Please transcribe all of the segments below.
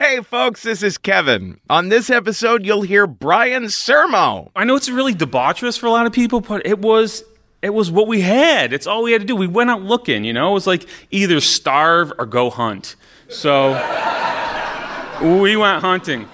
Hey, folks, this is Kevin. On this episode, you'll hear Brian Sermo. I know it's really debaucherous for a lot of people, but it was it was what we had. It's all we had to do. We went out looking, you know. It was like either starve or go hunt. So we went hunting.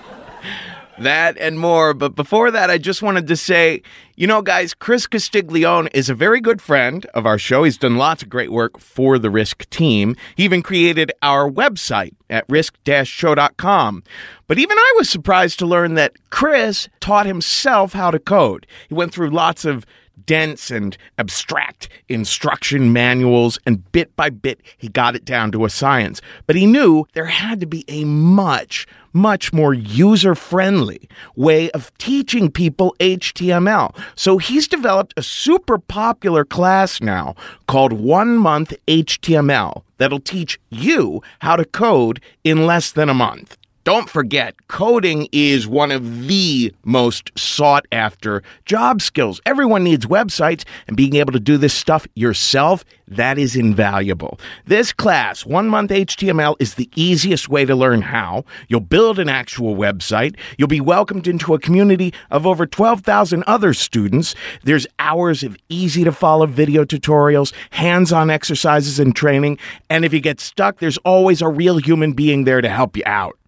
That and more. But before that, I just wanted to say, you know, guys, Chris Castiglione is a very good friend of our show. He's done lots of great work for the Risk team. He even created our website at risk-show.com. But even I was surprised to learn that Chris taught himself how to code. He went through lots of dense and abstract instruction manuals, and bit by bit, he got it down to a science. But he knew there had to be a much, much more user friendly way of teaching people HTML. So he's developed a super popular class now called One Month HTML that'll teach you how to code in less than a month. Don't forget, coding is one of the most sought after job skills. Everyone needs websites, and being able to do this stuff yourself, that is invaluable. This class, One Month HTML, is the easiest way to learn how. You'll build an actual website. You'll be welcomed into a community of over 12,000 other students. There's hours of easy to follow video tutorials, hands on exercises and training. And if you get stuck, there's always a real human being there to help you out.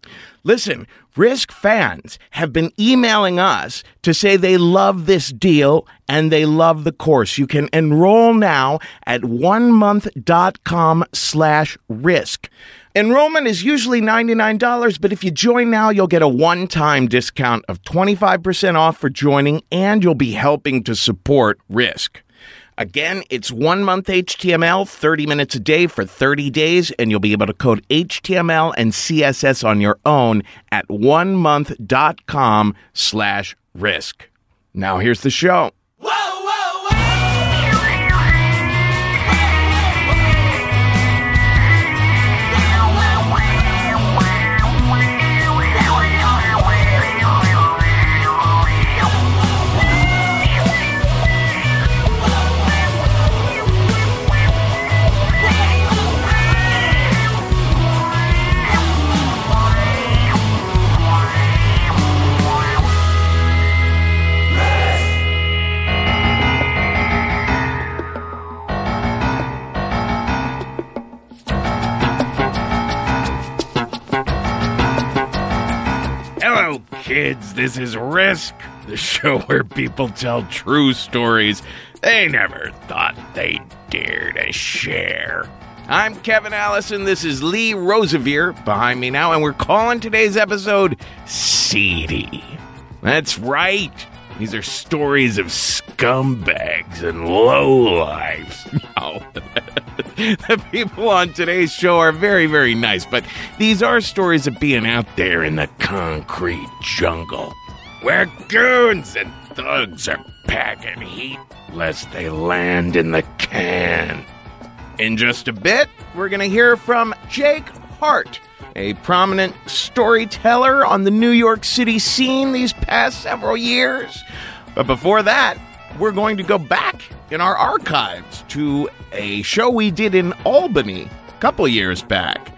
Listen, Risk fans have been emailing us to say they love this deal and they love the course. You can enroll now at onemonth.com slash risk. Enrollment is usually $99, but if you join now, you'll get a one time discount of 25% off for joining and you'll be helping to support Risk. Again, it's one month HTML, 30 minutes a day for 30 days, and you'll be able to code HTML and CSS on your own at onemonth.com slash risk. Now here's the show. Kids. This is Risk, the show where people tell true stories they never thought they'd dare to share. I'm Kevin Allison. This is Lee Rosevere behind me now, and we're calling today's episode Seedy. That's right. These are stories of scumbags and lowlifes. No. the people on today's show are very, very nice, but these are stories of being out there in the concrete jungle where goons and thugs are packing heat lest they land in the can. In just a bit, we're going to hear from Jake Hart, a prominent storyteller on the New York City scene these past several years. But before that, we're going to go back in our archives to a show we did in Albany a couple years back.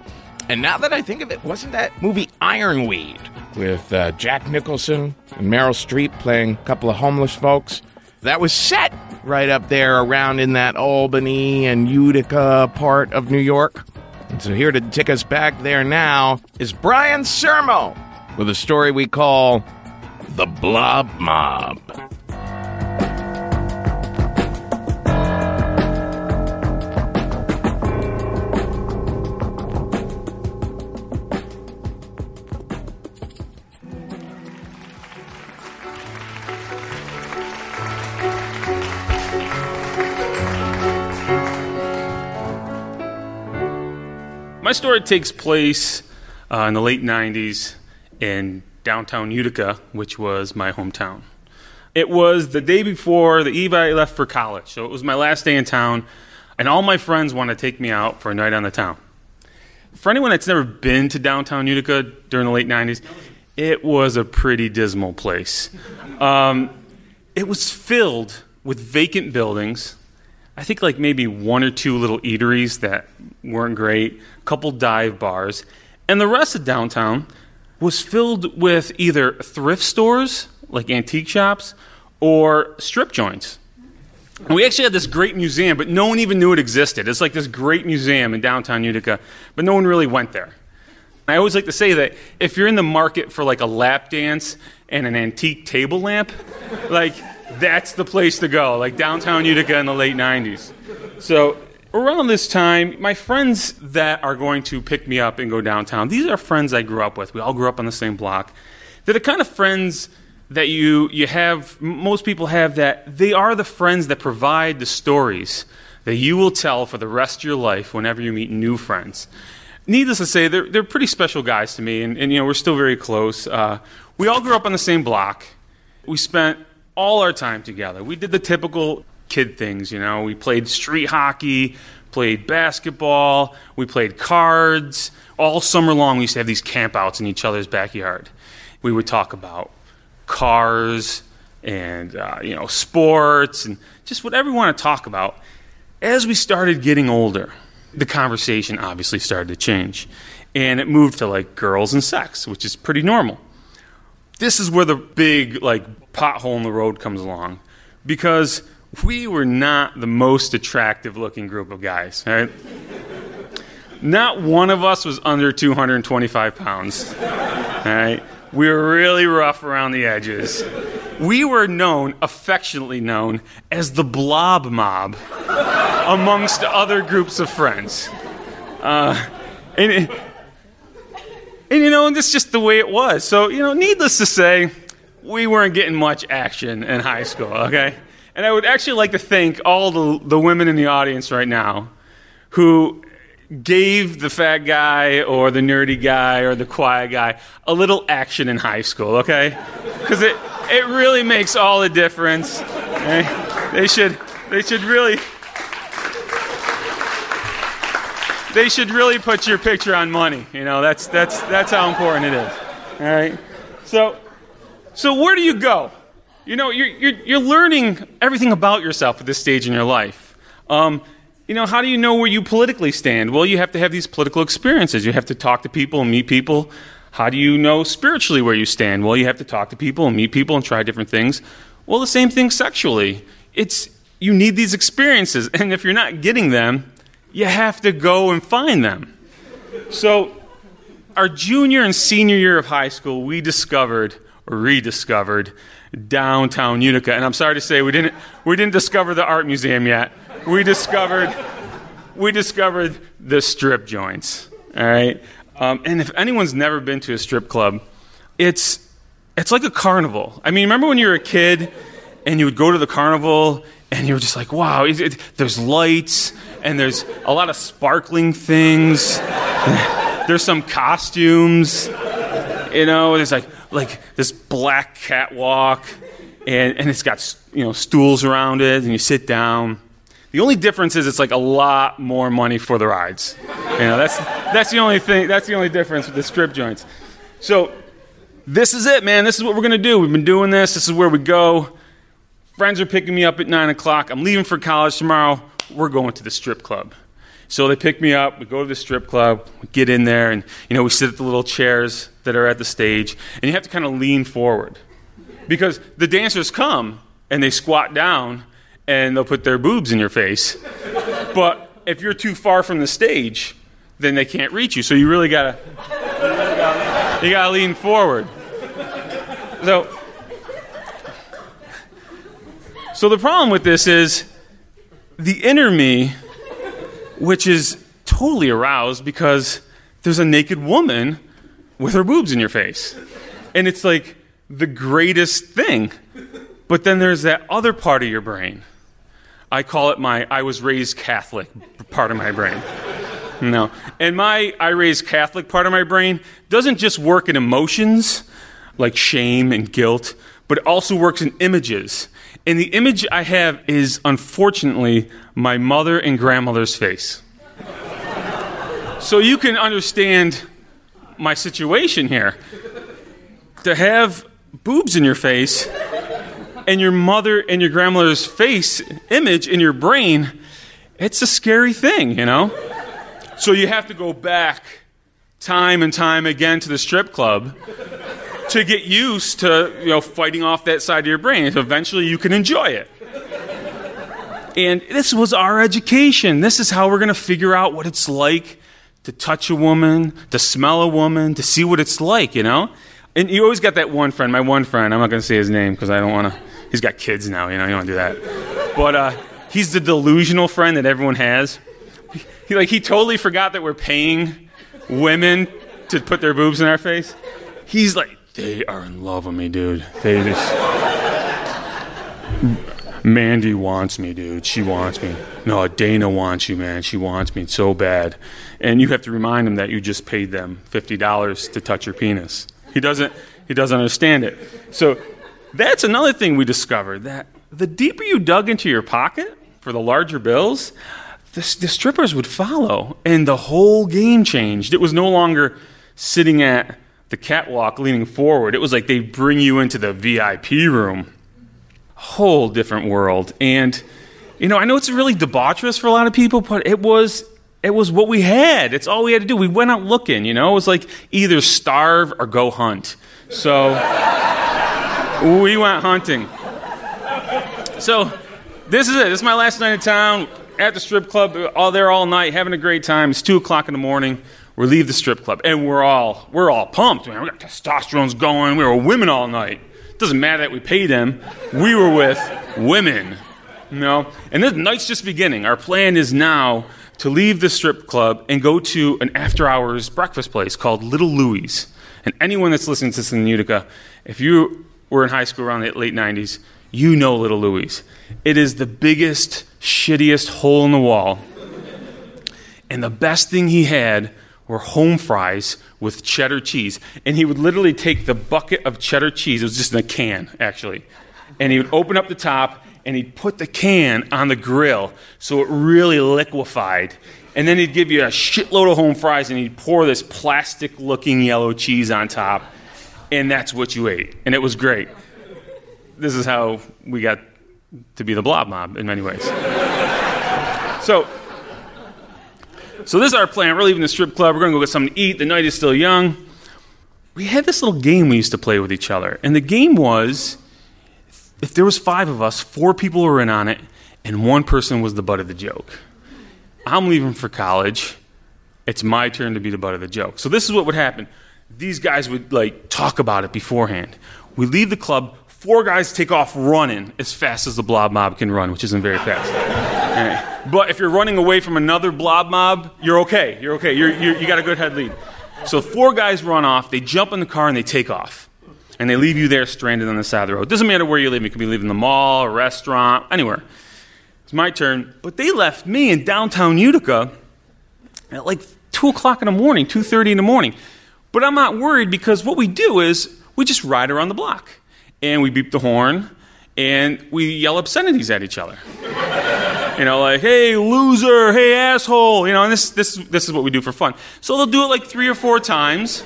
And now that I think of it, wasn't that movie Ironweed with uh, Jack Nicholson and Meryl Streep playing a couple of homeless folks? That was set right up there around in that Albany and Utica part of New York. And so here to take us back there now is Brian Sermo with a story we call The Blob Mob. My story takes place uh, in the late 90s in downtown Utica, which was my hometown. It was the day before the eve I left for college, so it was my last day in town, and all my friends wanted to take me out for a night on the town. For anyone that's never been to downtown Utica during the late 90s, it was a pretty dismal place. Um, it was filled with vacant buildings I think like maybe one or two little eateries that weren't great, couple dive bars, and the rest of downtown was filled with either thrift stores, like antique shops, or strip joints. And we actually had this great museum, but no one even knew it existed. It's like this great museum in downtown Utica, but no one really went there. I always like to say that if you're in the market for like a lap dance and an antique table lamp, like that's the place to go, like downtown Utica in the late 90s. So around this time, my friends that are going to pick me up and go downtown, these are friends I grew up with. We all grew up on the same block. They're the kind of friends that you, you have, most people have that they are the friends that provide the stories that you will tell for the rest of your life whenever you meet new friends. Needless to say, they're, they're pretty special guys to me, and, and you know, we're still very close. Uh, we all grew up on the same block. We spent all our time together. We did the typical kid things, you know. We played street hockey, played basketball, we played cards. All summer long, we used to have these campouts in each other's backyard. We would talk about cars and uh, you know sports and just whatever we want to talk about. As we started getting older, the conversation obviously started to change, and it moved to like girls and sex, which is pretty normal. This is where the big like pothole in the road comes along because we were not the most attractive looking group of guys, right? not one of us was under 225 pounds, right? We were really rough around the edges. We were known, affectionately known, as the blob mob amongst other groups of friends. Uh, and, and, you know, and that's just the way it was. So, you know, needless to say, we weren't getting much action in high school, okay? And I would actually like to thank all the, the women in the audience right now who gave the fat guy or the nerdy guy or the quiet guy a little action in high school, okay? Because it, it really makes all the difference. Okay? They, should, they should really. They should really put your picture on money. You know, that's, that's, that's how important it is. All right? So, so where do you go? You know, you're, you're, you're learning everything about yourself at this stage in your life. Um, you know, how do you know where you politically stand? Well, you have to have these political experiences. You have to talk to people and meet people. How do you know spiritually where you stand? Well, you have to talk to people and meet people and try different things. Well, the same thing sexually. It's you need these experiences, and if you're not getting them, you have to go and find them. So, our junior and senior year of high school, we discovered or rediscovered downtown Utica. And I'm sorry to say we didn't we didn't discover the art museum yet. We discovered we discovered the strip joints. All right. Um, and if anyone's never been to a strip club, it's it's like a carnival. I mean, remember when you were a kid and you would go to the carnival and you were just like, wow, it, it, there's lights and there's a lot of sparkling things. there's some costumes. You know, there's like like this black catwalk, and, and it's got you know stools around it, and you sit down. The only difference is it's like a lot more money for the rides. You know, that's that's the only thing. That's the only difference with the strip joints. So this is it, man. This is what we're gonna do. We've been doing this. This is where we go. Friends are picking me up at nine o'clock. I'm leaving for college tomorrow. We're going to the strip club. So they pick me up. We go to the strip club. We get in there, and you know we sit at the little chairs that are at the stage, and you have to kind of lean forward because the dancers come and they squat down and they'll put their boobs in your face. but if you're too far from the stage, then they can't reach you. So you really gotta, you, gotta, lean forward. So, so the problem with this is the inner me which is totally aroused because there's a naked woman with her boobs in your face. And it's like the greatest thing. But then there's that other part of your brain. I call it my I was raised Catholic part of my brain. No. And my I raised Catholic part of my brain doesn't just work in emotions like shame and guilt, but it also works in images. And the image I have is unfortunately my mother and grandmother's face. so you can understand my situation here. To have boobs in your face and your mother and your grandmother's face image in your brain, it's a scary thing, you know? So you have to go back time and time again to the strip club to get used to, you know, fighting off that side of your brain. So eventually you can enjoy it. And this was our education. This is how we're going to figure out what it's like to touch a woman, to smell a woman, to see what it's like, you know? And you always got that one friend, my one friend, I'm not going to say his name because I don't want to, he's got kids now, you know, you don't do that. But uh, he's the delusional friend that everyone has. He, like, he totally forgot that we're paying women to put their boobs in our face. He's like, they are in love with me, dude. They just. Mandy wants me, dude. She wants me. No, Dana wants you, man. She wants me so bad. And you have to remind him that you just paid them $50 to touch your penis. He doesn't he doesn't understand it. So that's another thing we discovered that the deeper you dug into your pocket for the larger bills, the, the strippers would follow and the whole game changed. It was no longer sitting at the catwalk leaning forward. It was like they bring you into the VIP room whole different world. And you know, I know it's really debaucherous for a lot of people, but it was it was what we had. It's all we had to do. We went out looking, you know. It was like either starve or go hunt. So we went hunting. So this is it. This is my last night in town at the strip club. All there all night, having a great time. It's two o'clock in the morning. We leave the strip club, and we're all we're all pumped. Man, we got testosterone's going. We were women all night. Doesn't matter that we paid them. We were with women. You know? And the night's just beginning. Our plan is now to leave the strip club and go to an after hours breakfast place called Little Louie's. And anyone that's listening to this in Utica, if you were in high school around the late 90s, you know Little Louie's. It is the biggest, shittiest hole in the wall. And the best thing he had were home fries with cheddar cheese. And he would literally take the bucket of cheddar cheese, it was just in a can, actually, and he would open up the top and he'd put the can on the grill so it really liquefied. And then he'd give you a shitload of home fries and he'd pour this plastic looking yellow cheese on top. And that's what you ate. And it was great. This is how we got to be the blob mob in many ways. so, so this is our plan. We're leaving the strip club. We're going to go get something to eat. The night is still young. We had this little game we used to play with each other. And the game was if there was five of us, four people were in on it, and one person was the butt of the joke. I'm leaving for college. It's my turn to be the butt of the joke. So this is what would happen. These guys would like talk about it beforehand. We leave the club. Four guys take off running as fast as the blob mob can run, which isn't very fast. But if you're running away from another blob mob, you're okay. You're okay. You're, you're, you got a good head lead. So four guys run off. They jump in the car and they take off. And they leave you there stranded on the side of the road. Doesn't matter where you live. You could be leaving the mall, a restaurant, anywhere. It's my turn. But they left me in downtown Utica at like 2 o'clock in the morning, 2.30 in the morning. But I'm not worried because what we do is we just ride around the block. And we beep the horn and we yell obscenities at each other. You know, like, hey, loser, hey, asshole. You know, and this, this, this is what we do for fun. So they'll do it like three or four times.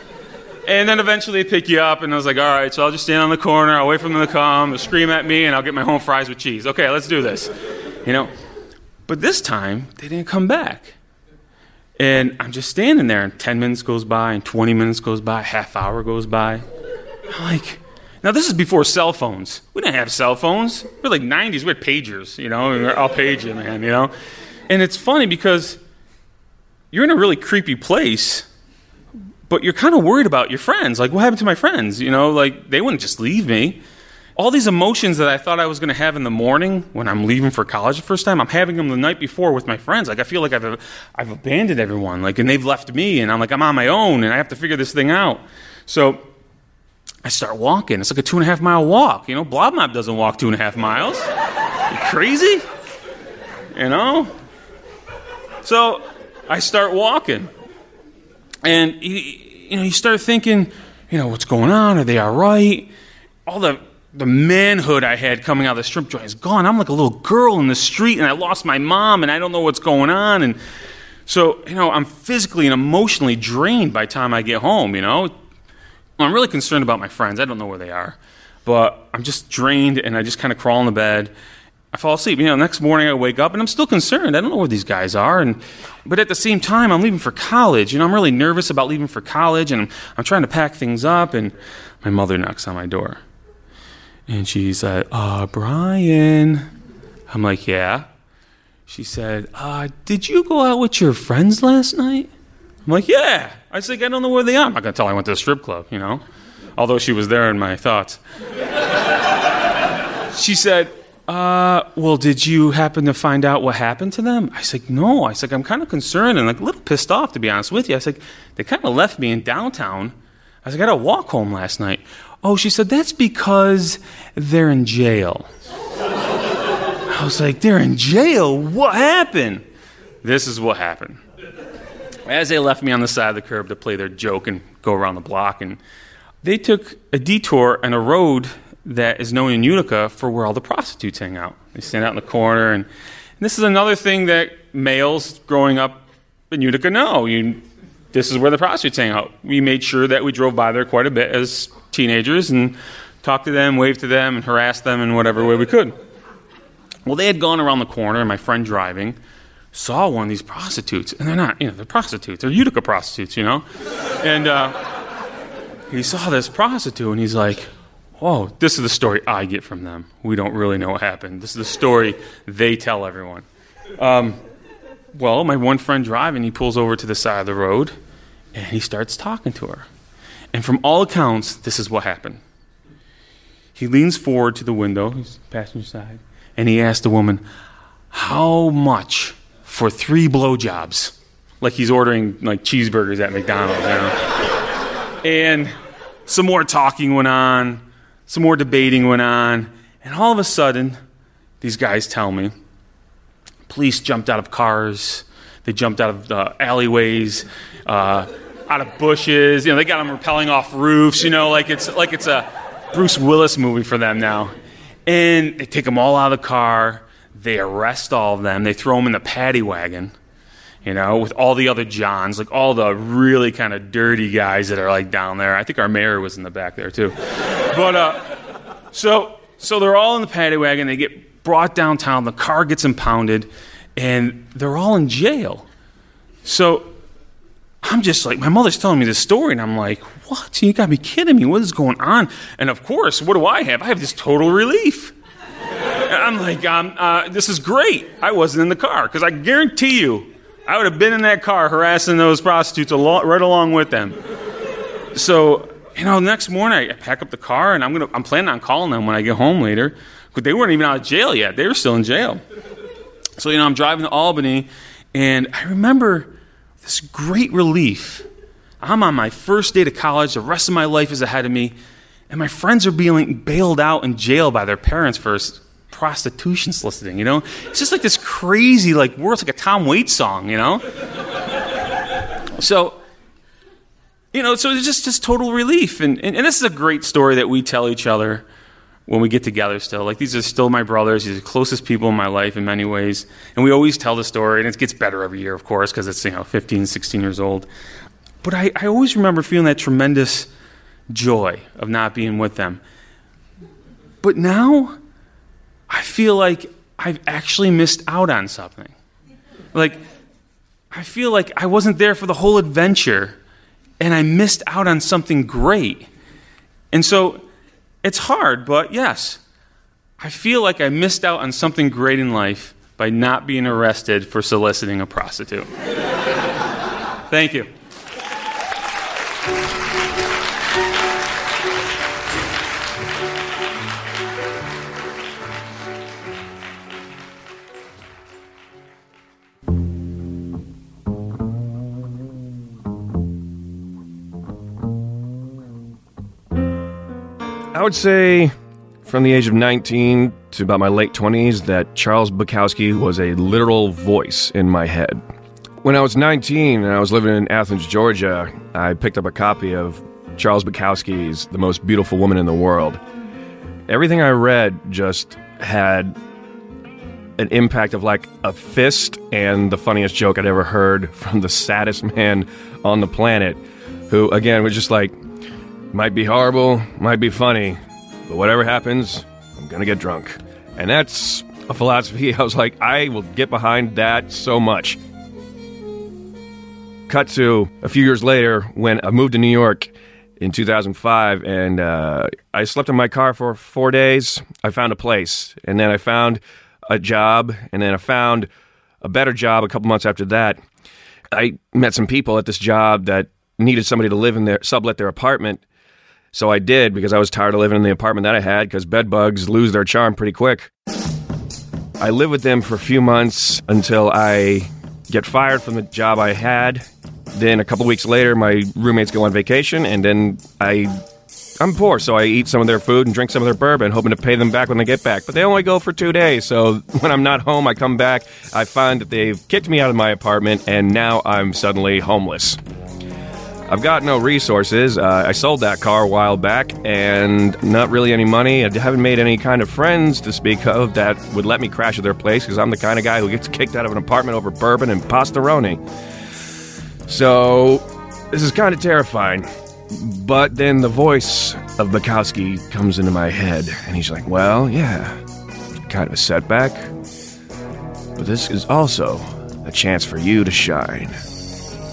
And then eventually they pick you up, and I was like, all right, so I'll just stand on the corner, I'll wait for them to come, they'll scream at me, and I'll get my home fries with cheese. Okay, let's do this. You know? But this time, they didn't come back. And I'm just standing there, and 10 minutes goes by, and 20 minutes goes by, half hour goes by. I'm like, now this is before cell phones. We didn't have cell phones. We're like 90s, we had pagers, you know, I'll page you, man, you know? And it's funny because you're in a really creepy place but you're kind of worried about your friends. Like, what happened to my friends? You know, like, they wouldn't just leave me. All these emotions that I thought I was going to have in the morning when I'm leaving for college the first time, I'm having them the night before with my friends. Like, I feel like I've, I've abandoned everyone, like, and they've left me, and I'm like, I'm on my own, and I have to figure this thing out. So, I start walking. It's like a two and a half mile walk. You know, Blob Mob doesn't walk two and a half miles. You crazy? You know? So, I start walking. And you, you know, you start thinking, you know, what's going on? Are they all right? All the the manhood I had coming out of the strip joint is gone. I'm like a little girl in the street, and I lost my mom, and I don't know what's going on. And so, you know, I'm physically and emotionally drained by the time I get home. You know, I'm really concerned about my friends. I don't know where they are, but I'm just drained, and I just kind of crawl in the bed. I fall asleep. You know, next morning I wake up and I'm still concerned. I don't know where these guys are. And, but at the same time, I'm leaving for college. You know, I'm really nervous about leaving for college and I'm, I'm trying to pack things up. And my mother knocks on my door. And she said, uh, Brian. I'm like, yeah. She said, uh, did you go out with your friends last night? I'm like, yeah. I was like, I don't know where they are. I'm not going to tell her I went to a strip club, you know? Although she was there in my thoughts. she said, uh, well, did you happen to find out what happened to them? I was like, no. I was like, I'm kind of concerned and like a little pissed off, to be honest with you. I was like, they kind of left me in downtown. I was like, I got to walk home last night. Oh, she said, that's because they're in jail. I was like, they're in jail? What happened? This is what happened. As they left me on the side of the curb to play their joke and go around the block, and they took a detour and a road that is known in Utica for where all the prostitutes hang out. They stand out in the corner, and, and this is another thing that males growing up in Utica know. You, this is where the prostitutes hang out. We made sure that we drove by there quite a bit as teenagers and talked to them, waved to them, and harassed them in whatever way we could. Well, they had gone around the corner, and my friend driving saw one of these prostitutes, and they're not, you know, they're prostitutes. They're Utica prostitutes, you know? And uh, he saw this prostitute, and he's like, oh, this is the story I get from them. We don't really know what happened. This is the story they tell everyone. Um, well, my one friend driving, he pulls over to the side of the road and he starts talking to her. And from all accounts, this is what happened. He leans forward to the window, he's passenger side, and he asks the woman, How much for three blowjobs? Like he's ordering like cheeseburgers at McDonald's, you know? and some more talking went on some more debating went on, and all of a sudden, these guys tell me police jumped out of cars, they jumped out of the alleyways, uh, out of bushes. You know, they got them rappelling off roofs. You know, like it's like it's a Bruce Willis movie for them now. And they take them all out of the car. They arrest all of them. They throw them in the paddy wagon you know, with all the other Johns, like all the really kind of dirty guys that are like down there. I think our mayor was in the back there too. but uh, so so they're all in the paddy wagon. They get brought downtown. The car gets impounded, and they're all in jail. So I'm just like, my mother's telling me this story, and I'm like, what? You gotta be kidding me. What is going on? And of course, what do I have? I have this total relief. I'm like, um, uh, this is great. I wasn't in the car because I guarantee you, I would have been in that car harassing those prostitutes right along with them. So, you know, next morning I pack up the car and I'm gonna I'm planning on calling them when I get home later. But they weren't even out of jail yet. They were still in jail. So, you know, I'm driving to Albany and I remember this great relief. I'm on my first day to college, the rest of my life is ahead of me, and my friends are being bailed out in jail by their parents for prostitution soliciting, you know? It's just like this crazy, like, world, it's like a Tom Waits song, you know? so, you know, so it's just, just total relief. And, and, and, this is a great story that we tell each other when we get together still. Like these are still my brothers. These are the closest people in my life in many ways. And we always tell the story, and it gets better every year, of course, because it's, you know, 15, 16 years old. But I, I always remember feeling that tremendous joy of not being with them. But now I feel like I've actually missed out on something. Like, I feel like I wasn't there for the whole adventure and I missed out on something great. And so it's hard, but yes, I feel like I missed out on something great in life by not being arrested for soliciting a prostitute. Thank you. I would say from the age of 19 to about my late 20s that Charles Bukowski was a literal voice in my head. When I was 19 and I was living in Athens, Georgia, I picked up a copy of Charles Bukowski's The Most Beautiful Woman in the World. Everything I read just had an impact of like a fist and the funniest joke I'd ever heard from the saddest man on the planet, who, again, was just like, might be horrible, might be funny, but whatever happens, I'm gonna get drunk. And that's a philosophy I was like, I will get behind that so much. Cut to a few years later when I moved to New York in 2005 and uh, I slept in my car for four days. I found a place and then I found a job and then I found a better job a couple months after that. I met some people at this job that needed somebody to live in their sublet their apartment so I did because I was tired of living in the apartment that I had because bed bugs lose their charm pretty quick. I lived with them for a few months until I get fired from the job I had. Then a couple weeks later, my roommates go on vacation, and then I, I'm poor, so I eat some of their food and drink some of their bourbon, hoping to pay them back when they get back. But they only go for two days, so when I'm not home, I come back. I find that they've kicked me out of my apartment, and now I'm suddenly homeless. I've got no resources. Uh, I sold that car a while back and not really any money. I haven't made any kind of friends to speak of that would let me crash at their place because I'm the kind of guy who gets kicked out of an apartment over bourbon and pastaroni. So, this is kind of terrifying. But then the voice of Bukowski comes into my head, and he's like, Well, yeah, kind of a setback. But this is also a chance for you to shine.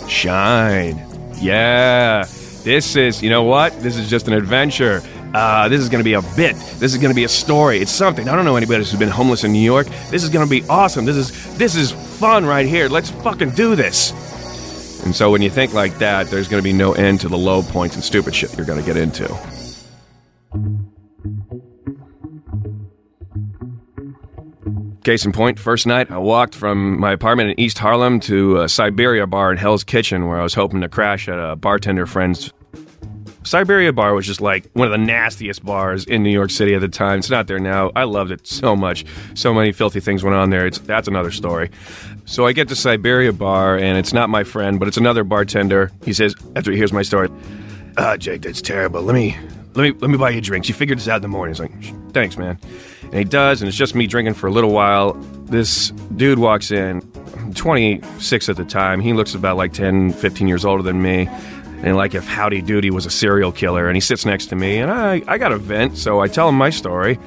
Shine. Yeah, this is, you know what? This is just an adventure. Uh, this is going to be a bit. This is going to be a story. It's something. I don't know anybody who's been homeless in New York. This is going to be awesome. This is this is fun right here. Let's fucking do this. And so when you think like that, there's going to be no end to the low points and stupid shit you're going to get into. Case in point, first night I walked from my apartment in East Harlem to a Siberia bar in Hell's Kitchen where I was hoping to crash at a bartender friend's. Siberia bar was just like one of the nastiest bars in New York City at the time. It's not there now. I loved it so much. So many filthy things went on there. It's that's another story. So I get to Siberia bar and it's not my friend, but it's another bartender. He says after he hears my story, "Ah, Jake, that's terrible. Let me let me let me buy you drinks. You figured this out in the morning." He's like, "Thanks, man." And he does, and it's just me drinking for a little while. This dude walks in, 26 at the time. He looks about like 10, 15 years older than me. And like if Howdy Doody was a serial killer, and he sits next to me, and I, I got a vent, so I tell him my story.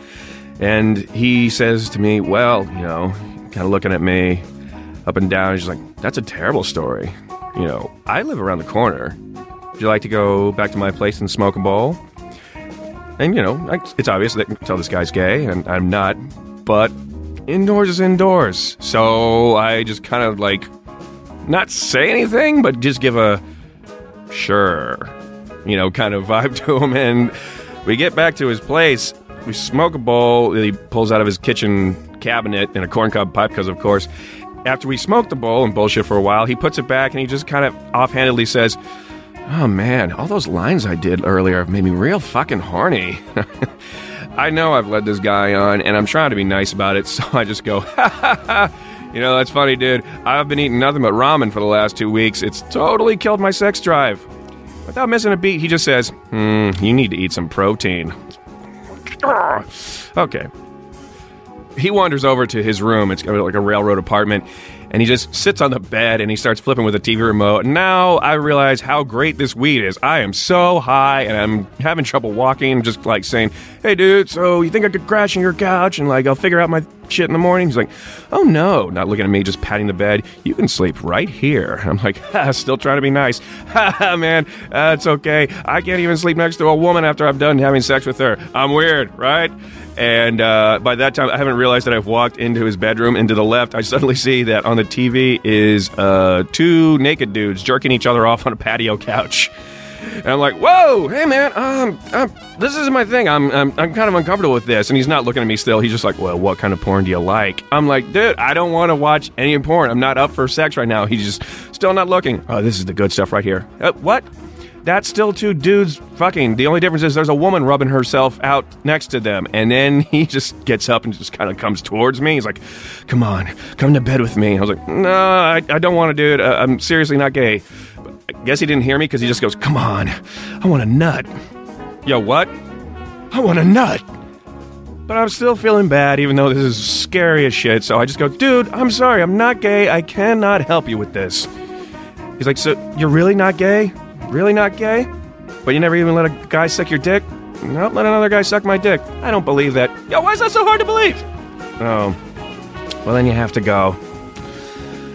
And he says to me, Well, you know, kind of looking at me up and down, he's like, That's a terrible story. You know, I live around the corner. Would you like to go back to my place and smoke a bowl? And, you know, it's obvious that I can tell this guy's gay, and I'm not, but indoors is indoors. So I just kind of like not say anything, but just give a sure, you know, kind of vibe to him. And we get back to his place. We smoke a bowl that he pulls out of his kitchen cabinet in a corncob pipe, because, of course, after we smoke the bowl and bullshit for a while, he puts it back and he just kind of offhandedly says, Oh man, all those lines I did earlier have made me real fucking horny. I know I've led this guy on, and I'm trying to be nice about it, so I just go, ha ha ha. You know, that's funny, dude. I've been eating nothing but ramen for the last two weeks. It's totally killed my sex drive. Without missing a beat, he just says, hmm, you need to eat some protein. Okay. He wanders over to his room. It's like a railroad apartment. And he just sits on the bed and he starts flipping with the TV remote. Now I realize how great this weed is. I am so high and I'm having trouble walking. Just like saying, "Hey, dude, so you think I could crash on your couch and like I'll figure out my shit in the morning?" He's like, "Oh no!" Not looking at me, just patting the bed. You can sleep right here. I'm like, ha, still trying to be nice. Ha ha, man, uh, it's okay. I can't even sleep next to a woman after I'm done having sex with her. I'm weird, right? And uh, by that time, I haven't realized that I've walked into his bedroom. And to the left, I suddenly see that on the TV is uh, two naked dudes jerking each other off on a patio couch. And I'm like, "Whoa, hey man, um, um this isn't my thing. I'm, I'm, I'm kind of uncomfortable with this." And he's not looking at me still. He's just like, "Well, what kind of porn do you like?" I'm like, "Dude, I don't want to watch any porn. I'm not up for sex right now." He's just still not looking. Oh, this is the good stuff right here. Uh, what? That's still two dudes fucking. The only difference is there's a woman rubbing herself out next to them. And then he just gets up and just kind of comes towards me. He's like, come on, come to bed with me. I was like, no, I, I don't want to do it. Uh, I'm seriously not gay. But I guess he didn't hear me because he just goes, come on, I want a nut. Yo, what? I want a nut. But I'm still feeling bad, even though this is scary as shit. So I just go, dude, I'm sorry, I'm not gay. I cannot help you with this. He's like, so you're really not gay? Really not gay? But you never even let a guy suck your dick? Nope, let another guy suck my dick. I don't believe that. Yo, why is that so hard to believe? Oh. Well, then you have to go.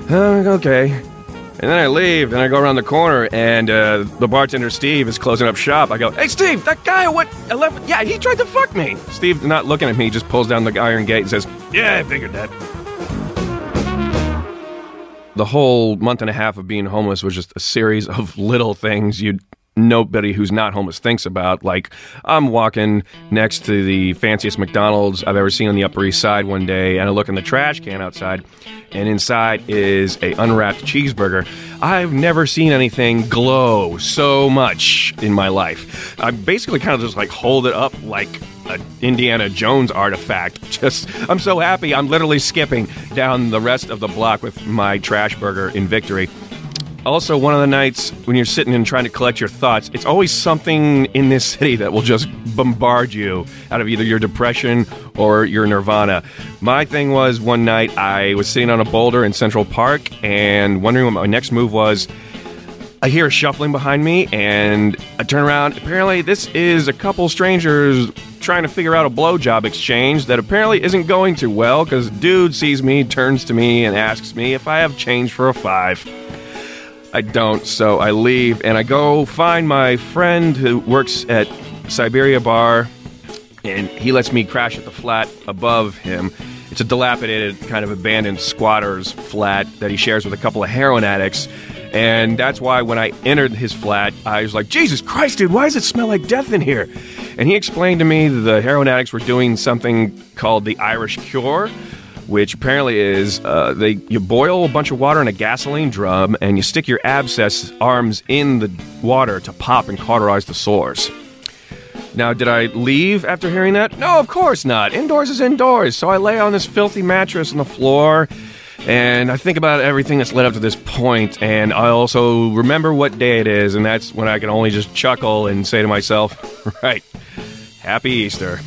Uh, okay. And then I leave, and I go around the corner, and uh, the bartender Steve is closing up shop. I go, "Hey, Steve, that guy what? 11? Yeah, he tried to fuck me." Steve, not looking at me, just pulls down the iron gate and says, "Yeah, I figured that." The whole month and a half of being homeless was just a series of little things you'd nobody who's not homeless thinks about. Like I'm walking next to the fanciest McDonald's I've ever seen on the Upper East Side one day, and I look in the trash can outside, and inside is a unwrapped cheeseburger. I've never seen anything glow so much in my life. I basically kind of just like hold it up like an Indiana Jones artifact. Just I'm so happy. I'm literally skipping down the rest of the block with my trash burger in victory. Also, one of the nights when you're sitting and trying to collect your thoughts, it's always something in this city that will just bombard you out of either your depression or your nirvana. My thing was one night I was sitting on a boulder in Central Park and wondering what my next move was. I hear shuffling behind me and I turn around. Apparently, this is a couple strangers trying to figure out a blowjob exchange that apparently isn't going too well because dude sees me, turns to me, and asks me if I have change for a five. I don't, so I leave and I go find my friend who works at Siberia Bar, and he lets me crash at the flat above him. It's a dilapidated, kind of abandoned squatter's flat that he shares with a couple of heroin addicts. And that's why when I entered his flat, I was like, Jesus Christ, dude, why does it smell like death in here? And he explained to me that the heroin addicts were doing something called the Irish Cure, which apparently is uh, they you boil a bunch of water in a gasoline drum and you stick your abscess arms in the water to pop and cauterize the sores. Now, did I leave after hearing that? No, of course not. Indoors is indoors. So I lay on this filthy mattress on the floor and I think about everything that's led up to this point, and I also remember what day it is, and that's when I can only just chuckle and say to myself, right, Happy Easter.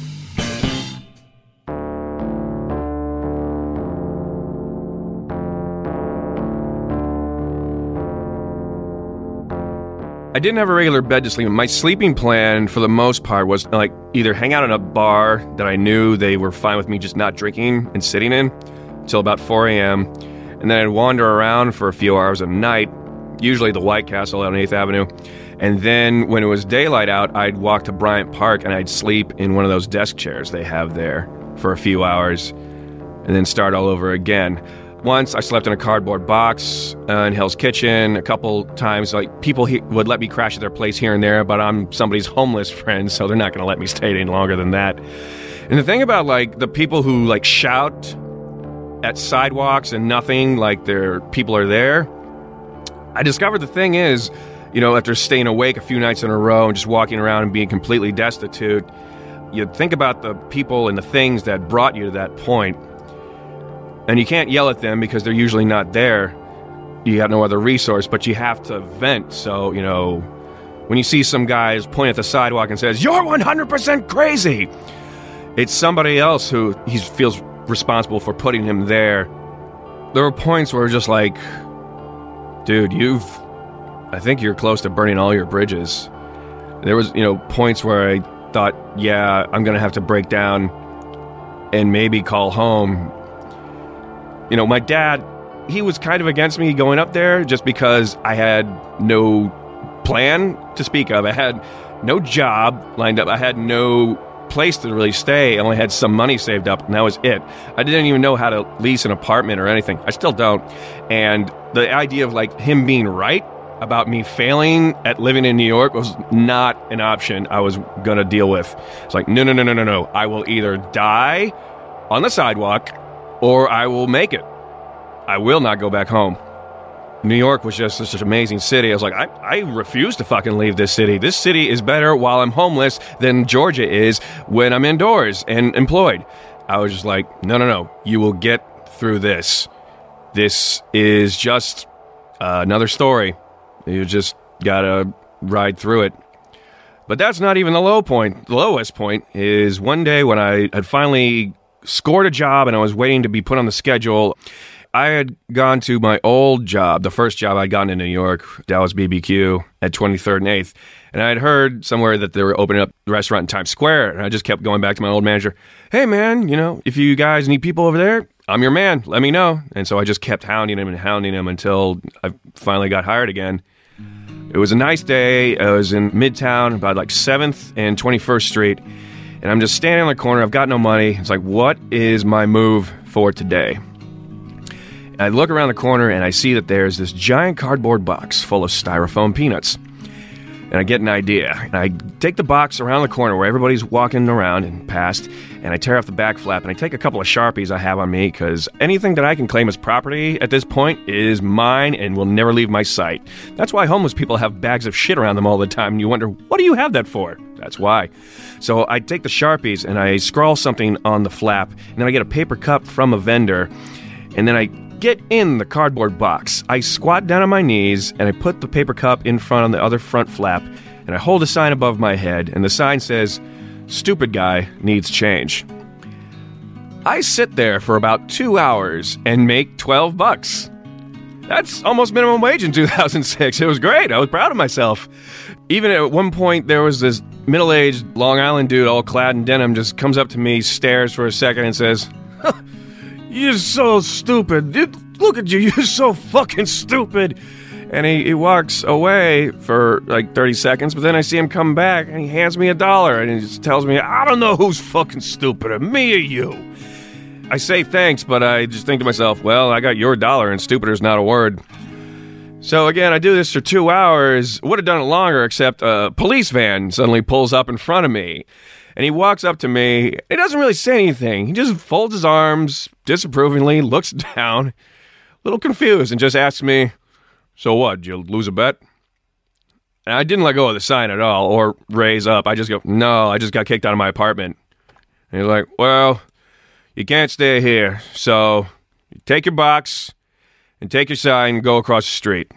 I didn't have a regular bed to sleep in. My sleeping plan, for the most part, was like either hang out in a bar that I knew they were fine with me just not drinking and sitting in till about 4 a.m., and then I'd wander around for a few hours at night, usually the White Castle on 8th Avenue. And then when it was daylight out, I'd walk to Bryant Park and I'd sleep in one of those desk chairs they have there for a few hours and then start all over again. Once I slept in a cardboard box uh, in Hell's Kitchen. A couple times, like people he- would let me crash at their place here and there, but I'm somebody's homeless friend, so they're not going to let me stay any longer than that. And the thing about like the people who like shout at sidewalks and nothing like their people are there, I discovered the thing is, you know, after staying awake a few nights in a row and just walking around and being completely destitute, you think about the people and the things that brought you to that point and you can't yell at them because they're usually not there. You have no other resource, but you have to vent. So, you know, when you see some guys point at the sidewalk and says, You're 100% crazy, it's somebody else who he feels responsible for putting him there. There were points where just like, dude, you've, I think you're close to burning all your bridges. There was, you know, points where I thought, yeah, I'm gonna have to break down and maybe call home. You know, my dad, he was kind of against me going up there just because I had no plan to speak of. I had no job lined up. I had no place to really stay. I only had some money saved up, and that was it. I didn't even know how to lease an apartment or anything. I still don't. And the idea of like him being right about me failing at living in New York was not an option I was going to deal with. It's like, no, no, no, no, no, no. I will either die on the sidewalk or I will make it. I will not go back home. New York was just such an amazing city. I was like, I, I refuse to fucking leave this city. This city is better while I'm homeless than Georgia is when I'm indoors and employed. I was just like, no, no, no. You will get through this. This is just uh, another story. You just gotta ride through it. But that's not even the low point. The lowest point is one day when I had finally scored a job and I was waiting to be put on the schedule. I had gone to my old job, the first job I'd gotten in New York, Dallas BBQ at 23rd and 8th. And I had heard somewhere that they were opening up the restaurant in Times Square. And I just kept going back to my old manager, hey, man, you know, if you guys need people over there, I'm your man. Let me know. And so I just kept hounding him and hounding him until I finally got hired again. It was a nice day. I was in Midtown, about like 7th and 21st Street. And I'm just standing on the corner. I've got no money. It's like, what is my move for today? I look around the corner and I see that there's this giant cardboard box full of styrofoam peanuts. And I get an idea. And I take the box around the corner where everybody's walking around and past, and I tear off the back flap and I take a couple of Sharpies I have on me because anything that I can claim as property at this point is mine and will never leave my sight. That's why homeless people have bags of shit around them all the time, and you wonder, what do you have that for? That's why. So I take the Sharpies and I scrawl something on the flap, and then I get a paper cup from a vendor, and then I get in the cardboard box. I squat down on my knees and I put the paper cup in front on the other front flap and I hold a sign above my head and the sign says, Stupid guy needs change. I sit there for about two hours and make 12 bucks. That's almost minimum wage in 2006. It was great. I was proud of myself. Even at one point, there was this middle aged Long Island dude, all clad in denim, just comes up to me, stares for a second, and says, you're so stupid. Look at you. You're so fucking stupid. And he, he walks away for like 30 seconds, but then I see him come back and he hands me a dollar and he just tells me, I don't know who's fucking stupider, me or you. I say thanks, but I just think to myself, well, I got your dollar and stupider's not a word. So again, I do this for two hours. Would have done it longer, except a police van suddenly pulls up in front of me. And he walks up to me. He doesn't really say anything. He just folds his arms disapprovingly, looks down, a little confused, and just asks me, So what? Did you lose a bet? And I didn't let go of the sign at all or raise up. I just go, No, I just got kicked out of my apartment. And he's like, Well, you can't stay here. So take your box and take your sign and go across the street.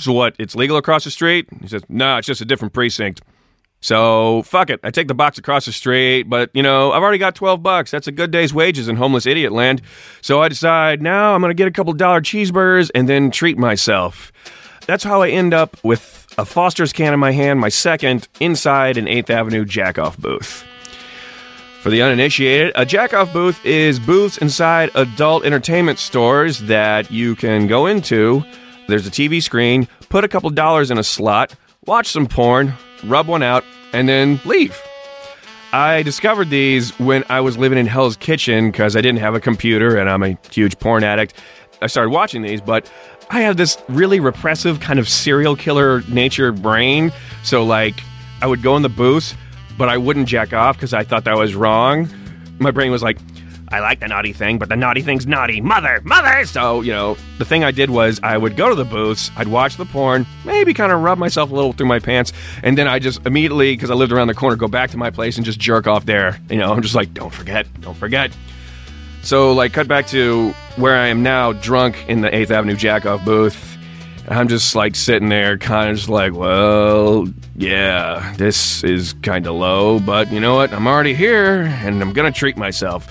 So what? It's legal across the street? He says, No, it's just a different precinct. So fuck it. I take the box across the street, but you know, I've already got 12 bucks. That's a good day's wages in homeless idiot land. So I decide now I'm going to get a couple dollar cheeseburgers and then treat myself. That's how I end up with a Foster's can in my hand, my second, inside an 8th Avenue jackoff booth. For the uninitiated, a jackoff booth is booths inside adult entertainment stores that you can go into. There's a TV screen, put a couple dollars in a slot, watch some porn, rub one out, and then leave. I discovered these when I was living in Hell's Kitchen because I didn't have a computer and I'm a huge porn addict. I started watching these, but I have this really repressive kind of serial killer nature brain. So, like, I would go in the booth, but I wouldn't jack off because I thought that was wrong. My brain was like, I like the naughty thing, but the naughty thing's naughty. Mother, mother! So, you know, the thing I did was I would go to the booths, I'd watch the porn, maybe kind of rub myself a little through my pants, and then I just immediately, because I lived around the corner, go back to my place and just jerk off there. You know, I'm just like, don't forget, don't forget. So, like, cut back to where I am now, drunk in the 8th Avenue Jackoff booth, I'm just like sitting there, kind of just like, well, yeah, this is kind of low, but you know what? I'm already here and I'm gonna treat myself.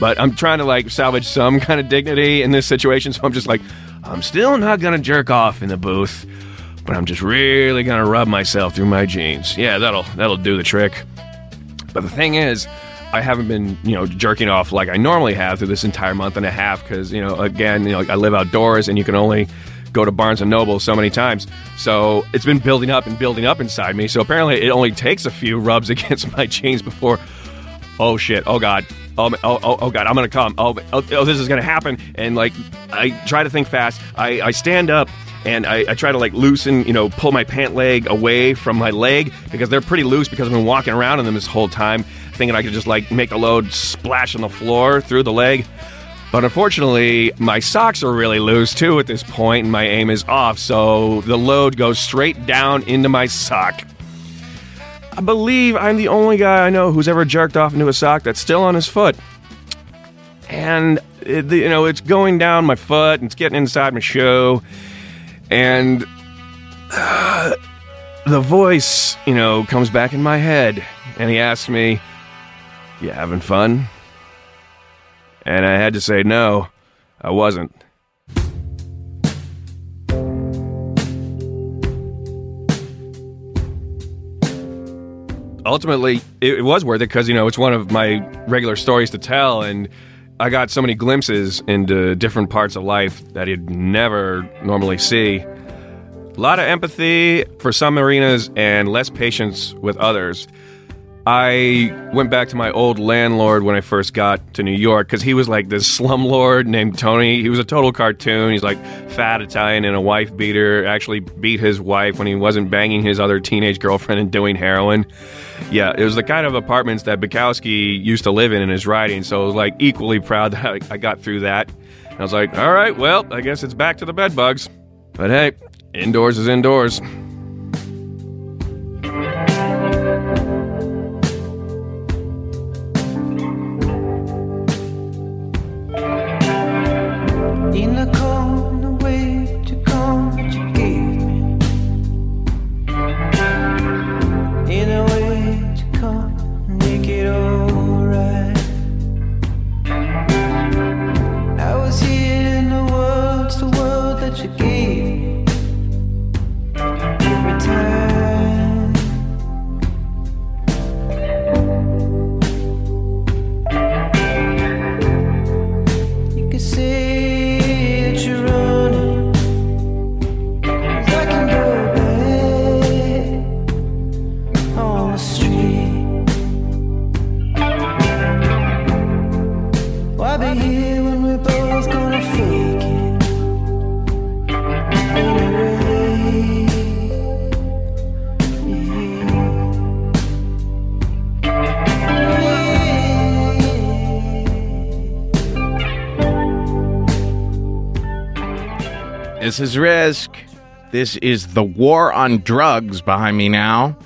But I'm trying to like salvage some kind of dignity in this situation, so I'm just like, I'm still not gonna jerk off in the booth, but I'm just really gonna rub myself through my jeans. Yeah, that'll that'll do the trick. But the thing is, I haven't been, you know, jerking off like I normally have through this entire month and a half because, you know, again, you know, I live outdoors and you can only go to Barnes and Noble so many times. So it's been building up and building up inside me. So apparently it only takes a few rubs against my jeans before, oh shit, oh god, oh, oh, oh, oh god, I'm gonna come. Oh, oh, oh, this is gonna happen. And like, I try to think fast. I, I stand up and I, I, try to like loosen, you know, pull my pant leg away from my leg because they're pretty loose because I've been walking around in them this whole time, thinking I could just like make a load splash on the floor through the leg. But unfortunately, my socks are really loose too at this point, and my aim is off, so the load goes straight down into my sock. I believe I'm the only guy I know who's ever jerked off into a sock that's still on his foot. And, it, you know, it's going down my foot and it's getting inside my shoe. And uh, the voice, you know, comes back in my head and he asks me, You having fun? And I had to say, No, I wasn't. Ultimately, it, was worth it because, you know, it's one of my regular stories to tell. And I got so many glimpses into different parts of life that you'd never normally see. A lot of empathy for some arenas and less patience with others. I went back to my old landlord when I first got to New York because he was like this slumlord named Tony. He was a total cartoon. He's like fat Italian and a wife beater. Actually beat his wife when he wasn't banging his other teenage girlfriend and doing heroin. Yeah, it was the kind of apartments that Bukowski used to live in in his writing. So I was like equally proud that I, I got through that. And I was like, all right, well, I guess it's back to the bed bugs. But hey, indoors is indoors. This is Risk. This is The War on Drugs behind me now.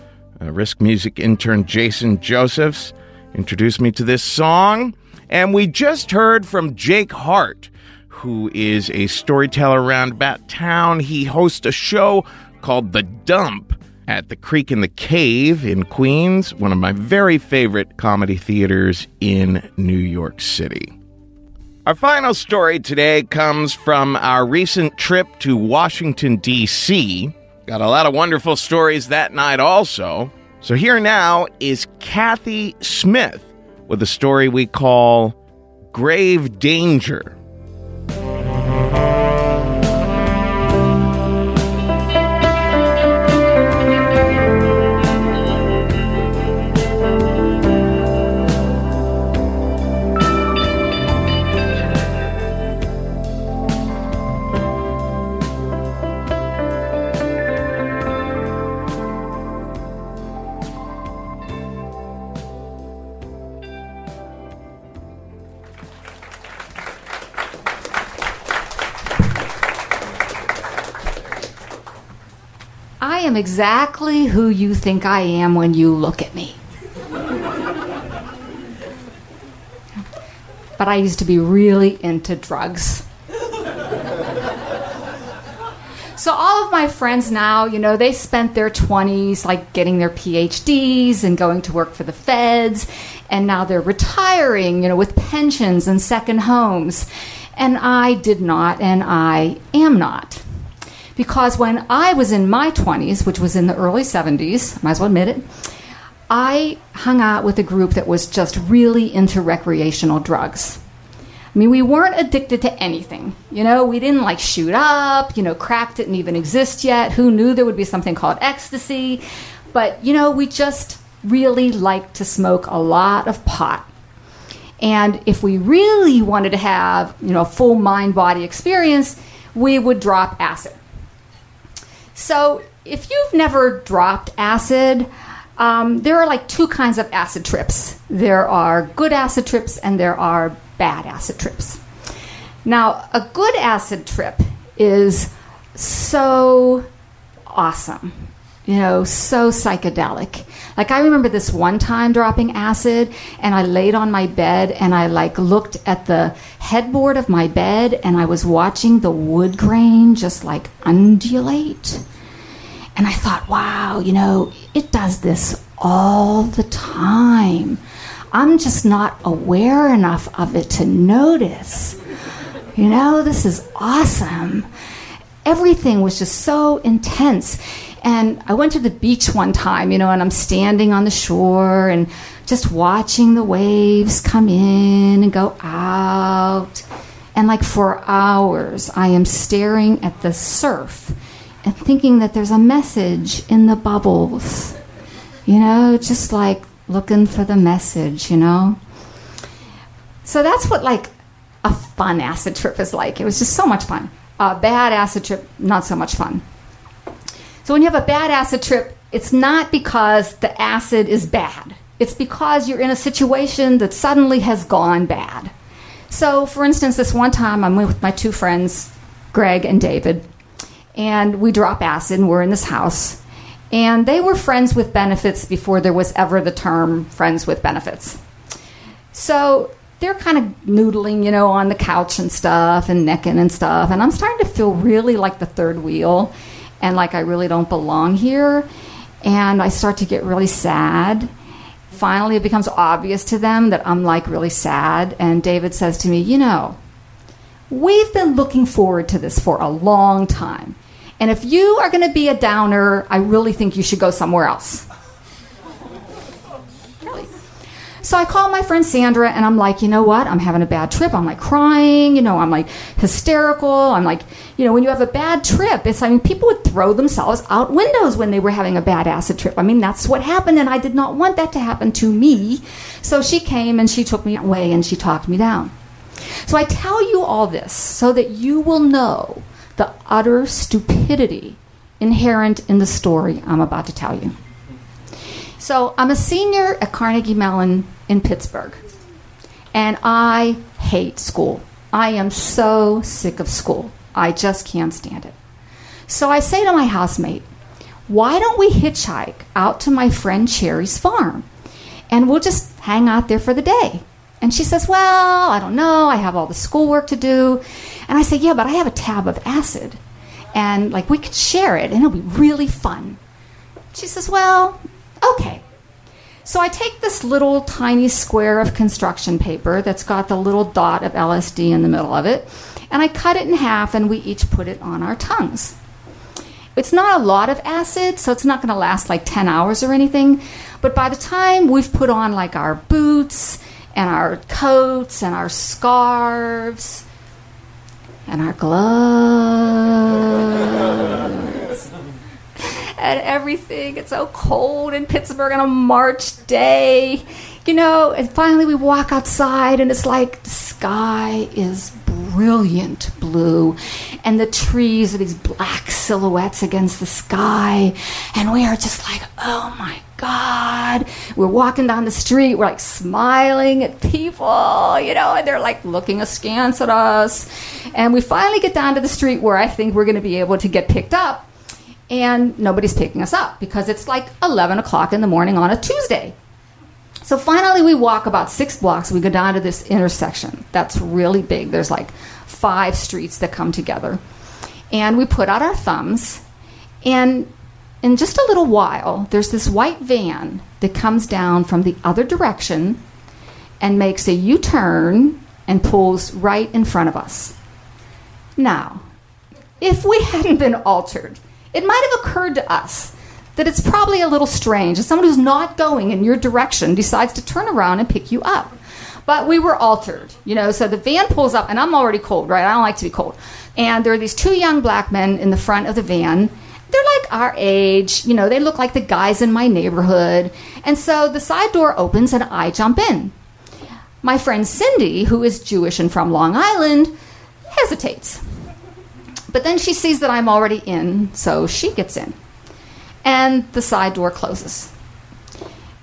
Uh, Risk music intern Jason Josephs introduced me to this song. And we just heard from Jake Hart, who is a storyteller around about town. He hosts a show called The Dump at the Creek and the Cave in Queens, one of my very favorite comedy theaters in New York City. Our final story today comes from our recent trip to Washington, D.C. Got a lot of wonderful stories that night, also. So, here now is Kathy Smith with a story we call Grave Danger. Am exactly who you think I am when you look at me. But I used to be really into drugs. So all of my friends now, you know, they spent their 20s like getting their PhDs and going to work for the feds, and now they're retiring, you know, with pensions and second homes. And I did not, and I am not. Because when I was in my 20s, which was in the early 70s, might as well admit it, I hung out with a group that was just really into recreational drugs. I mean, we weren't addicted to anything. You know, we didn't like shoot up, you know, crack didn't even exist yet. Who knew there would be something called ecstasy? But, you know, we just really liked to smoke a lot of pot. And if we really wanted to have, you know, a full mind body experience, we would drop acid. So, if you've never dropped acid, um, there are like two kinds of acid trips. There are good acid trips and there are bad acid trips. Now, a good acid trip is so awesome, you know, so psychedelic. Like I remember this one time dropping acid and I laid on my bed and I like looked at the headboard of my bed and I was watching the wood grain just like undulate. And I thought, wow, you know, it does this all the time. I'm just not aware enough of it to notice. You know, this is awesome. Everything was just so intense. And I went to the beach one time, you know, and I'm standing on the shore and just watching the waves come in and go out. And like for hours, I am staring at the surf and thinking that there's a message in the bubbles. You know, just like looking for the message, you know? So that's what like a fun acid trip is like. It was just so much fun. A bad acid trip, not so much fun. So when you have a bad acid trip, it's not because the acid is bad. It's because you're in a situation that suddenly has gone bad. So, for instance, this one time I'm with my two friends, Greg and David, and we drop acid and we're in this house. And they were friends with benefits before there was ever the term friends with benefits. So they're kind of noodling, you know, on the couch and stuff and necking and stuff. And I'm starting to feel really like the third wheel and like I really don't belong here. And I start to get really sad. Finally, it becomes obvious to them that I'm like really sad. And David says to me, You know, we've been looking forward to this for a long time. And if you are going to be a downer, I really think you should go somewhere else. Really. So I call my friend Sandra and I'm like, you know what? I'm having a bad trip. I'm like crying, you know, I'm like hysterical. I'm like, you know, when you have a bad trip, it's, I mean, people would throw themselves out windows when they were having a bad acid trip. I mean, that's what happened, and I did not want that to happen to me. So she came and she took me away and she talked me down. So I tell you all this so that you will know the utter stupidity inherent in the story I'm about to tell you. So, I'm a senior at Carnegie Mellon in Pittsburgh, and I hate school. I am so sick of school. I just can't stand it. So, I say to my housemate, why don't we hitchhike out to my friend Cherry's farm and we'll just hang out there for the day? And she says, Well, I don't know. I have all the schoolwork to do. And I say, Yeah, but I have a tab of acid. And like we could share it and it'll be really fun. She says, Well, okay. So I take this little tiny square of construction paper that's got the little dot of LSD in the middle of it, and I cut it in half and we each put it on our tongues. It's not a lot of acid, so it's not going to last like 10 hours or anything, but by the time we've put on like our boots and our coats and our scarves and our gloves and everything. It's so cold in Pittsburgh on a March day. You know, and finally we walk outside and it's like the sky is brilliant blue and the trees are these black silhouettes against the sky and we are just like, oh my God. We're walking down the street, we're like smiling at people, you know, and they're like looking askance at us. And we finally get down to the street where I think we're going to be able to get picked up. And nobody's picking us up because it's like 11 o'clock in the morning on a Tuesday. So finally, we walk about six blocks. We go down to this intersection that's really big. There's like five streets that come together. And we put out our thumbs. And in just a little while, there's this white van that comes down from the other direction and makes a U turn and pulls right in front of us. Now, if we hadn't been altered, it might have occurred to us that it's probably a little strange if someone who's not going in your direction decides to turn around and pick you up. But we were altered, you know, so the van pulls up, and I'm already cold, right? I don't like to be cold. And there are these two young black men in the front of the van. They're like our age, you know, they look like the guys in my neighborhood. And so the side door opens, and I jump in. My friend Cindy, who is Jewish and from Long Island, hesitates. But then she sees that I'm already in, so she gets in. And the side door closes.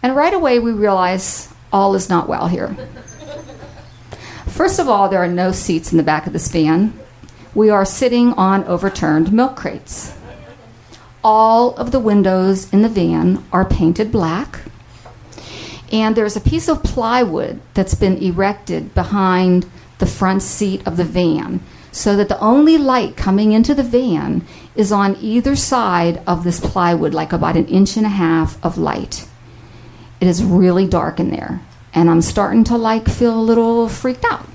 And right away we realize all is not well here. First of all, there are no seats in the back of this van. We are sitting on overturned milk crates. All of the windows in the van are painted black and there's a piece of plywood that's been erected behind the front seat of the van so that the only light coming into the van is on either side of this plywood, like about an inch and a half of light. It is really dark in there, and I'm starting to like feel a little freaked out.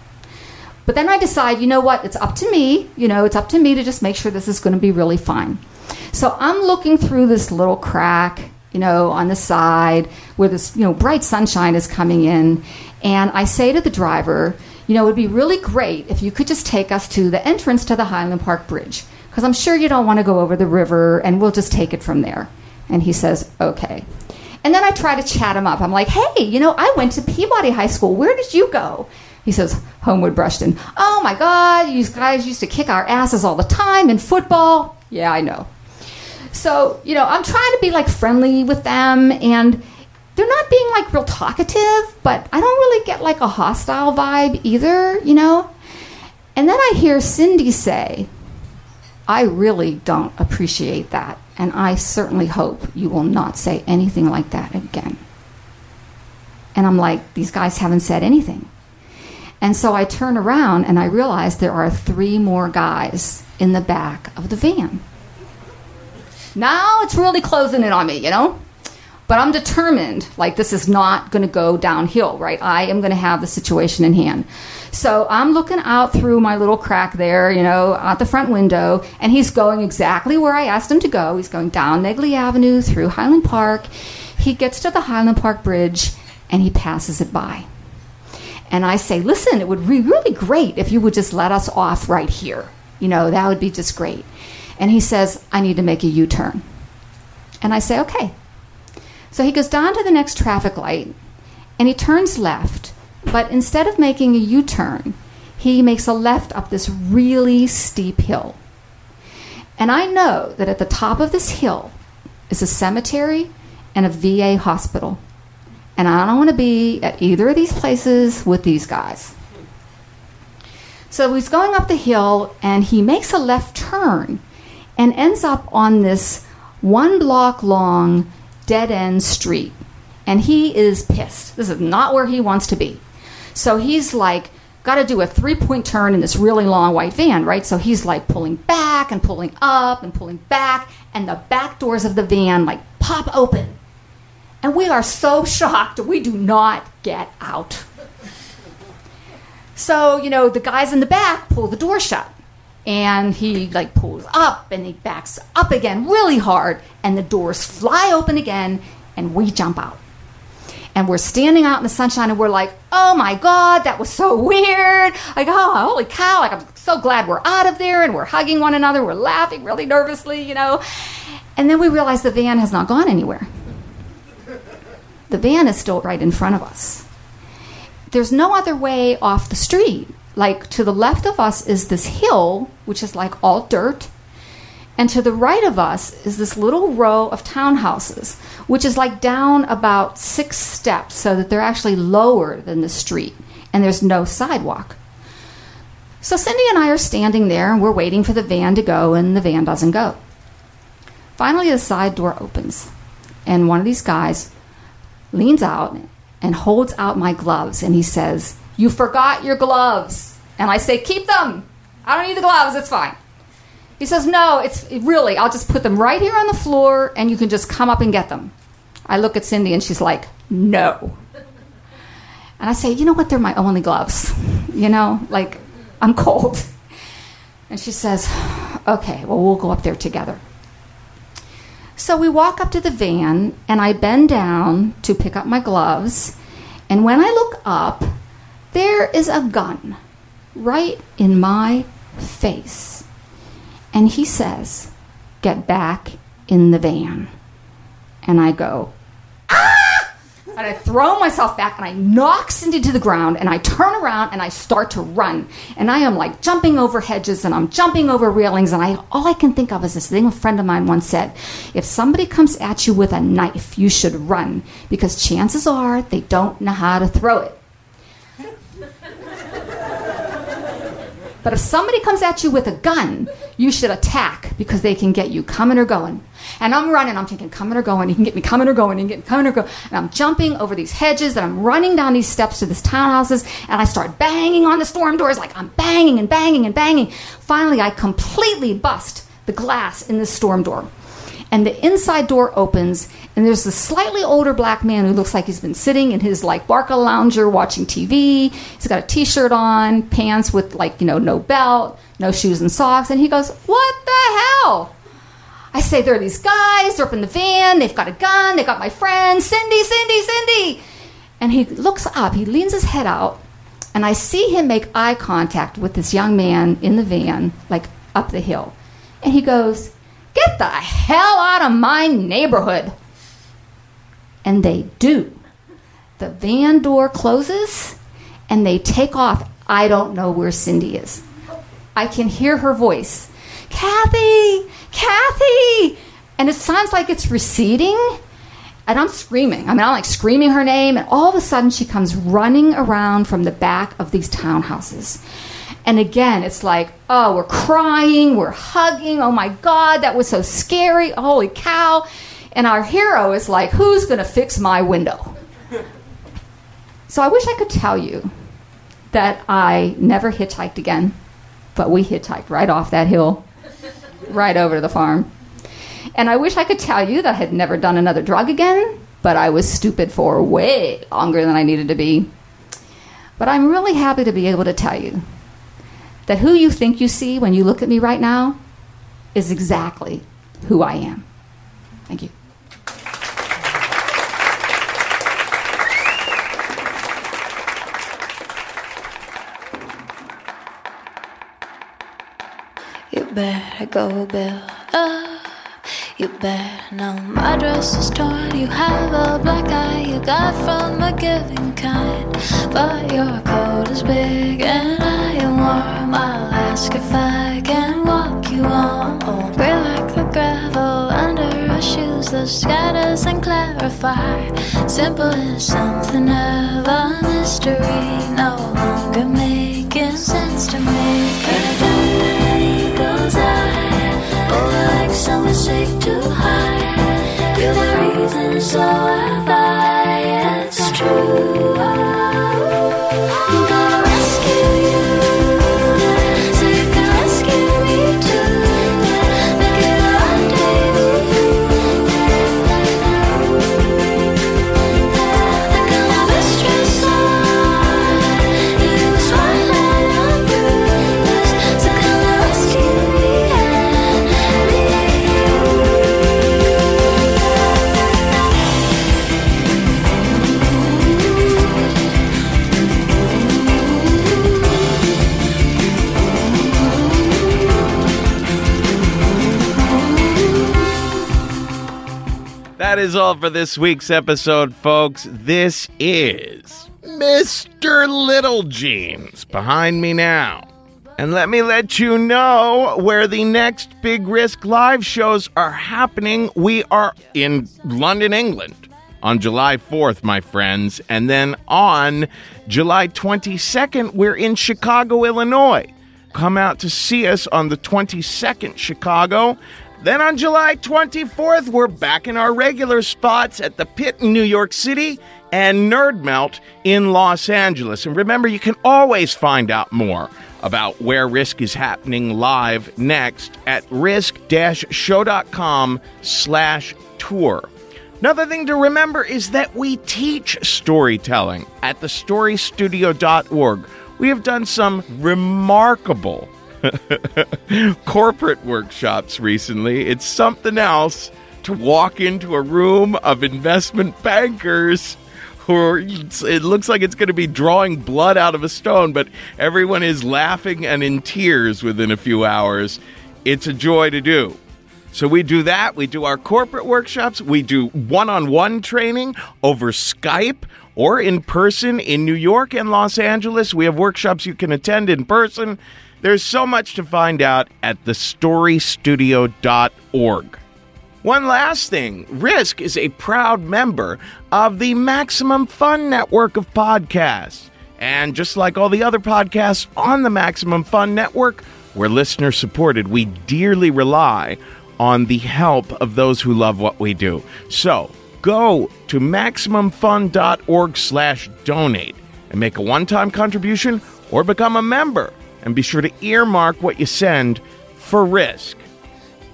But then I decide, you know what? It's up to me. You know, it's up to me to just make sure this is going to be really fine. So I'm looking through this little crack you know, on the side where this, you know, bright sunshine is coming in. And I say to the driver, you know, it would be really great if you could just take us to the entrance to the Highland Park Bridge, because I'm sure you don't want to go over the river and we'll just take it from there. And he says, okay. And then I try to chat him up. I'm like, hey, you know, I went to Peabody High School. Where did you go? He says, Homewood Brushton. Oh my God, you guys used to kick our asses all the time in football. Yeah, I know. So, you know, I'm trying to be like friendly with them and they're not being like real talkative, but I don't really get like a hostile vibe either, you know? And then I hear Cindy say, I really don't appreciate that. And I certainly hope you will not say anything like that again. And I'm like, these guys haven't said anything. And so I turn around and I realize there are three more guys in the back of the van. Now it's really closing in on me, you know? But I'm determined, like, this is not going to go downhill, right? I am going to have the situation in hand. So I'm looking out through my little crack there, you know, out the front window, and he's going exactly where I asked him to go. He's going down Negley Avenue through Highland Park. He gets to the Highland Park Bridge and he passes it by. And I say, listen, it would be really great if you would just let us off right here. You know, that would be just great. And he says, I need to make a U turn. And I say, okay. So he goes down to the next traffic light and he turns left. But instead of making a U turn, he makes a left up this really steep hill. And I know that at the top of this hill is a cemetery and a VA hospital. And I don't want to be at either of these places with these guys. So he's going up the hill and he makes a left turn and ends up on this one block long dead end street. And he is pissed. This is not where he wants to be. So he's like, got to do a three point turn in this really long white van, right? So he's like pulling back and pulling up and pulling back, and the back doors of the van like pop open. And we are so shocked, we do not get out. So, you know, the guys in the back pull the door shut and he like pulls up and he backs up again really hard and the doors fly open again and we jump out and we're standing out in the sunshine and we're like oh my god that was so weird. Like oh holy cow. Like i'm so glad we're out of there and we're hugging one another. We're laughing really nervously you know. And then we realize the van has not gone anywhere. The van is still right in front of us. There's no other way off the street. Like to the left of us is this hill, which is like all dirt. And to the right of us is this little row of townhouses, which is like down about six steps so that they're actually lower than the street and there's no sidewalk. So Cindy and I are standing there and we're waiting for the van to go, and the van doesn't go. Finally, the side door opens, and one of these guys leans out and holds out my gloves and he says, you forgot your gloves. And I say, Keep them. I don't need the gloves. It's fine. He says, No, it's really, I'll just put them right here on the floor and you can just come up and get them. I look at Cindy and she's like, No. And I say, You know what? They're my only gloves. You know, like, I'm cold. And she says, Okay, well, we'll go up there together. So we walk up to the van and I bend down to pick up my gloves. And when I look up, there is a gun right in my face. And he says, Get back in the van. And I go, Ah! And I throw myself back and I knock Cindy to the ground and I turn around and I start to run. And I am like jumping over hedges and I'm jumping over railings. And I all I can think of is this thing a friend of mine once said if somebody comes at you with a knife, you should run because chances are they don't know how to throw it. But if somebody comes at you with a gun, you should attack because they can get you coming or going. And I'm running, I'm thinking, coming or going, you can get me coming or going, you can get me coming or going. And I'm jumping over these hedges and I'm running down these steps to this townhouses and I start banging on the storm doors like I'm banging and banging and banging. Finally, I completely bust the glass in the storm door. And the inside door opens and there's this slightly older black man who looks like he's been sitting in his like barca lounger watching TV. He's got a t-shirt on, pants with like, you know, no belt, no shoes and socks, and he goes, What the hell? I say, There are these guys, they're up in the van, they've got a gun, they got my friend, Cindy, Cindy, Cindy. And he looks up, he leans his head out, and I see him make eye contact with this young man in the van, like up the hill. And he goes, Get the hell out of my neighborhood. And they do. The van door closes and they take off. I don't know where Cindy is. I can hear her voice Kathy, Kathy. And it sounds like it's receding. And I'm screaming. I mean, I'm like screaming her name. And all of a sudden, she comes running around from the back of these townhouses. And again, it's like, oh, we're crying, we're hugging. Oh my God, that was so scary. Holy cow. And our hero is like, who's going to fix my window? So I wish I could tell you that I never hitchhiked again, but we hitchhiked right off that hill, right over to the farm. And I wish I could tell you that I had never done another drug again, but I was stupid for way longer than I needed to be. But I'm really happy to be able to tell you that who you think you see when you look at me right now is exactly who I am. Thank you. You better go, Bill. Uh, you better know my dress is torn. You have a black eye you got from a giving kind. But your coat is big and I am warm. I'll ask if I can walk you on. Oh, Gray like the gravel under our shoes, the scatters and clarify. Simple as something of a mystery, no longer making sense to me. It goes out, over like someone sick too high. You're the reason, so have I. It's true. That is all for this week's episode, folks. This is Mr. Little Jeans behind me now. And let me let you know where the next Big Risk live shows are happening. We are in London, England on July 4th, my friends. And then on July 22nd, we're in Chicago, Illinois. Come out to see us on the 22nd, Chicago. Then on July 24th, we're back in our regular spots at the Pit in New York City and Nerd Melt in Los Angeles. And remember, you can always find out more about where Risk is happening live next at risk-show.com slash tour. Another thing to remember is that we teach storytelling at thestorystudio.org. We have done some remarkable corporate workshops recently. It's something else to walk into a room of investment bankers who are, it looks like it's going to be drawing blood out of a stone, but everyone is laughing and in tears within a few hours. It's a joy to do. So we do that. We do our corporate workshops. We do one on one training over Skype or in person in New York and Los Angeles. We have workshops you can attend in person. There's so much to find out at thestorystudio.org. One last thing Risk is a proud member of the Maximum Fun network of podcasts. And just like all the other podcasts on the Maximum Fun network, we're listener supported. We dearly rely on the help of those who love what we do. So go to MaximumFun.org slash donate and make a one-time contribution or become a member and be sure to earmark what you send for risk.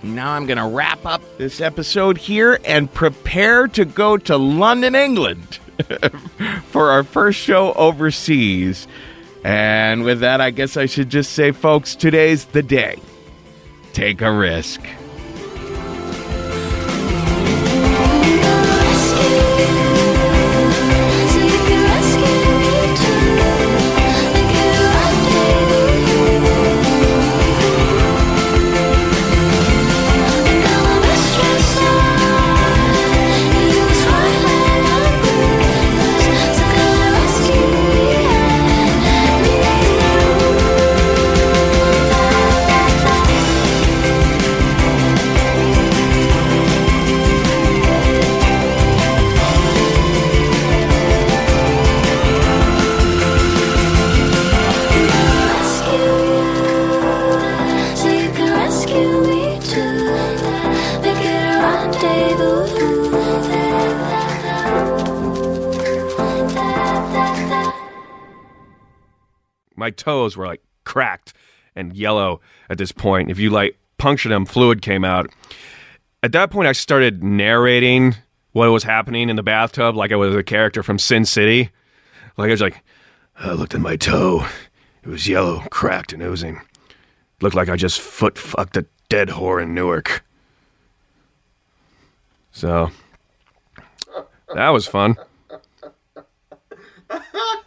Now I'm going to wrap up this episode here and prepare to go to London, England for our first show overseas. And with that, I guess I should just say, folks, today's the day. Take a risk. Toes were like cracked and yellow at this point. If you like punctured them, fluid came out. At that point, I started narrating what was happening in the bathtub like I was a character from Sin City. Like I was like, I looked at my toe. It was yellow, cracked, and oozing. Looked like I just foot fucked a dead whore in Newark. So that was fun.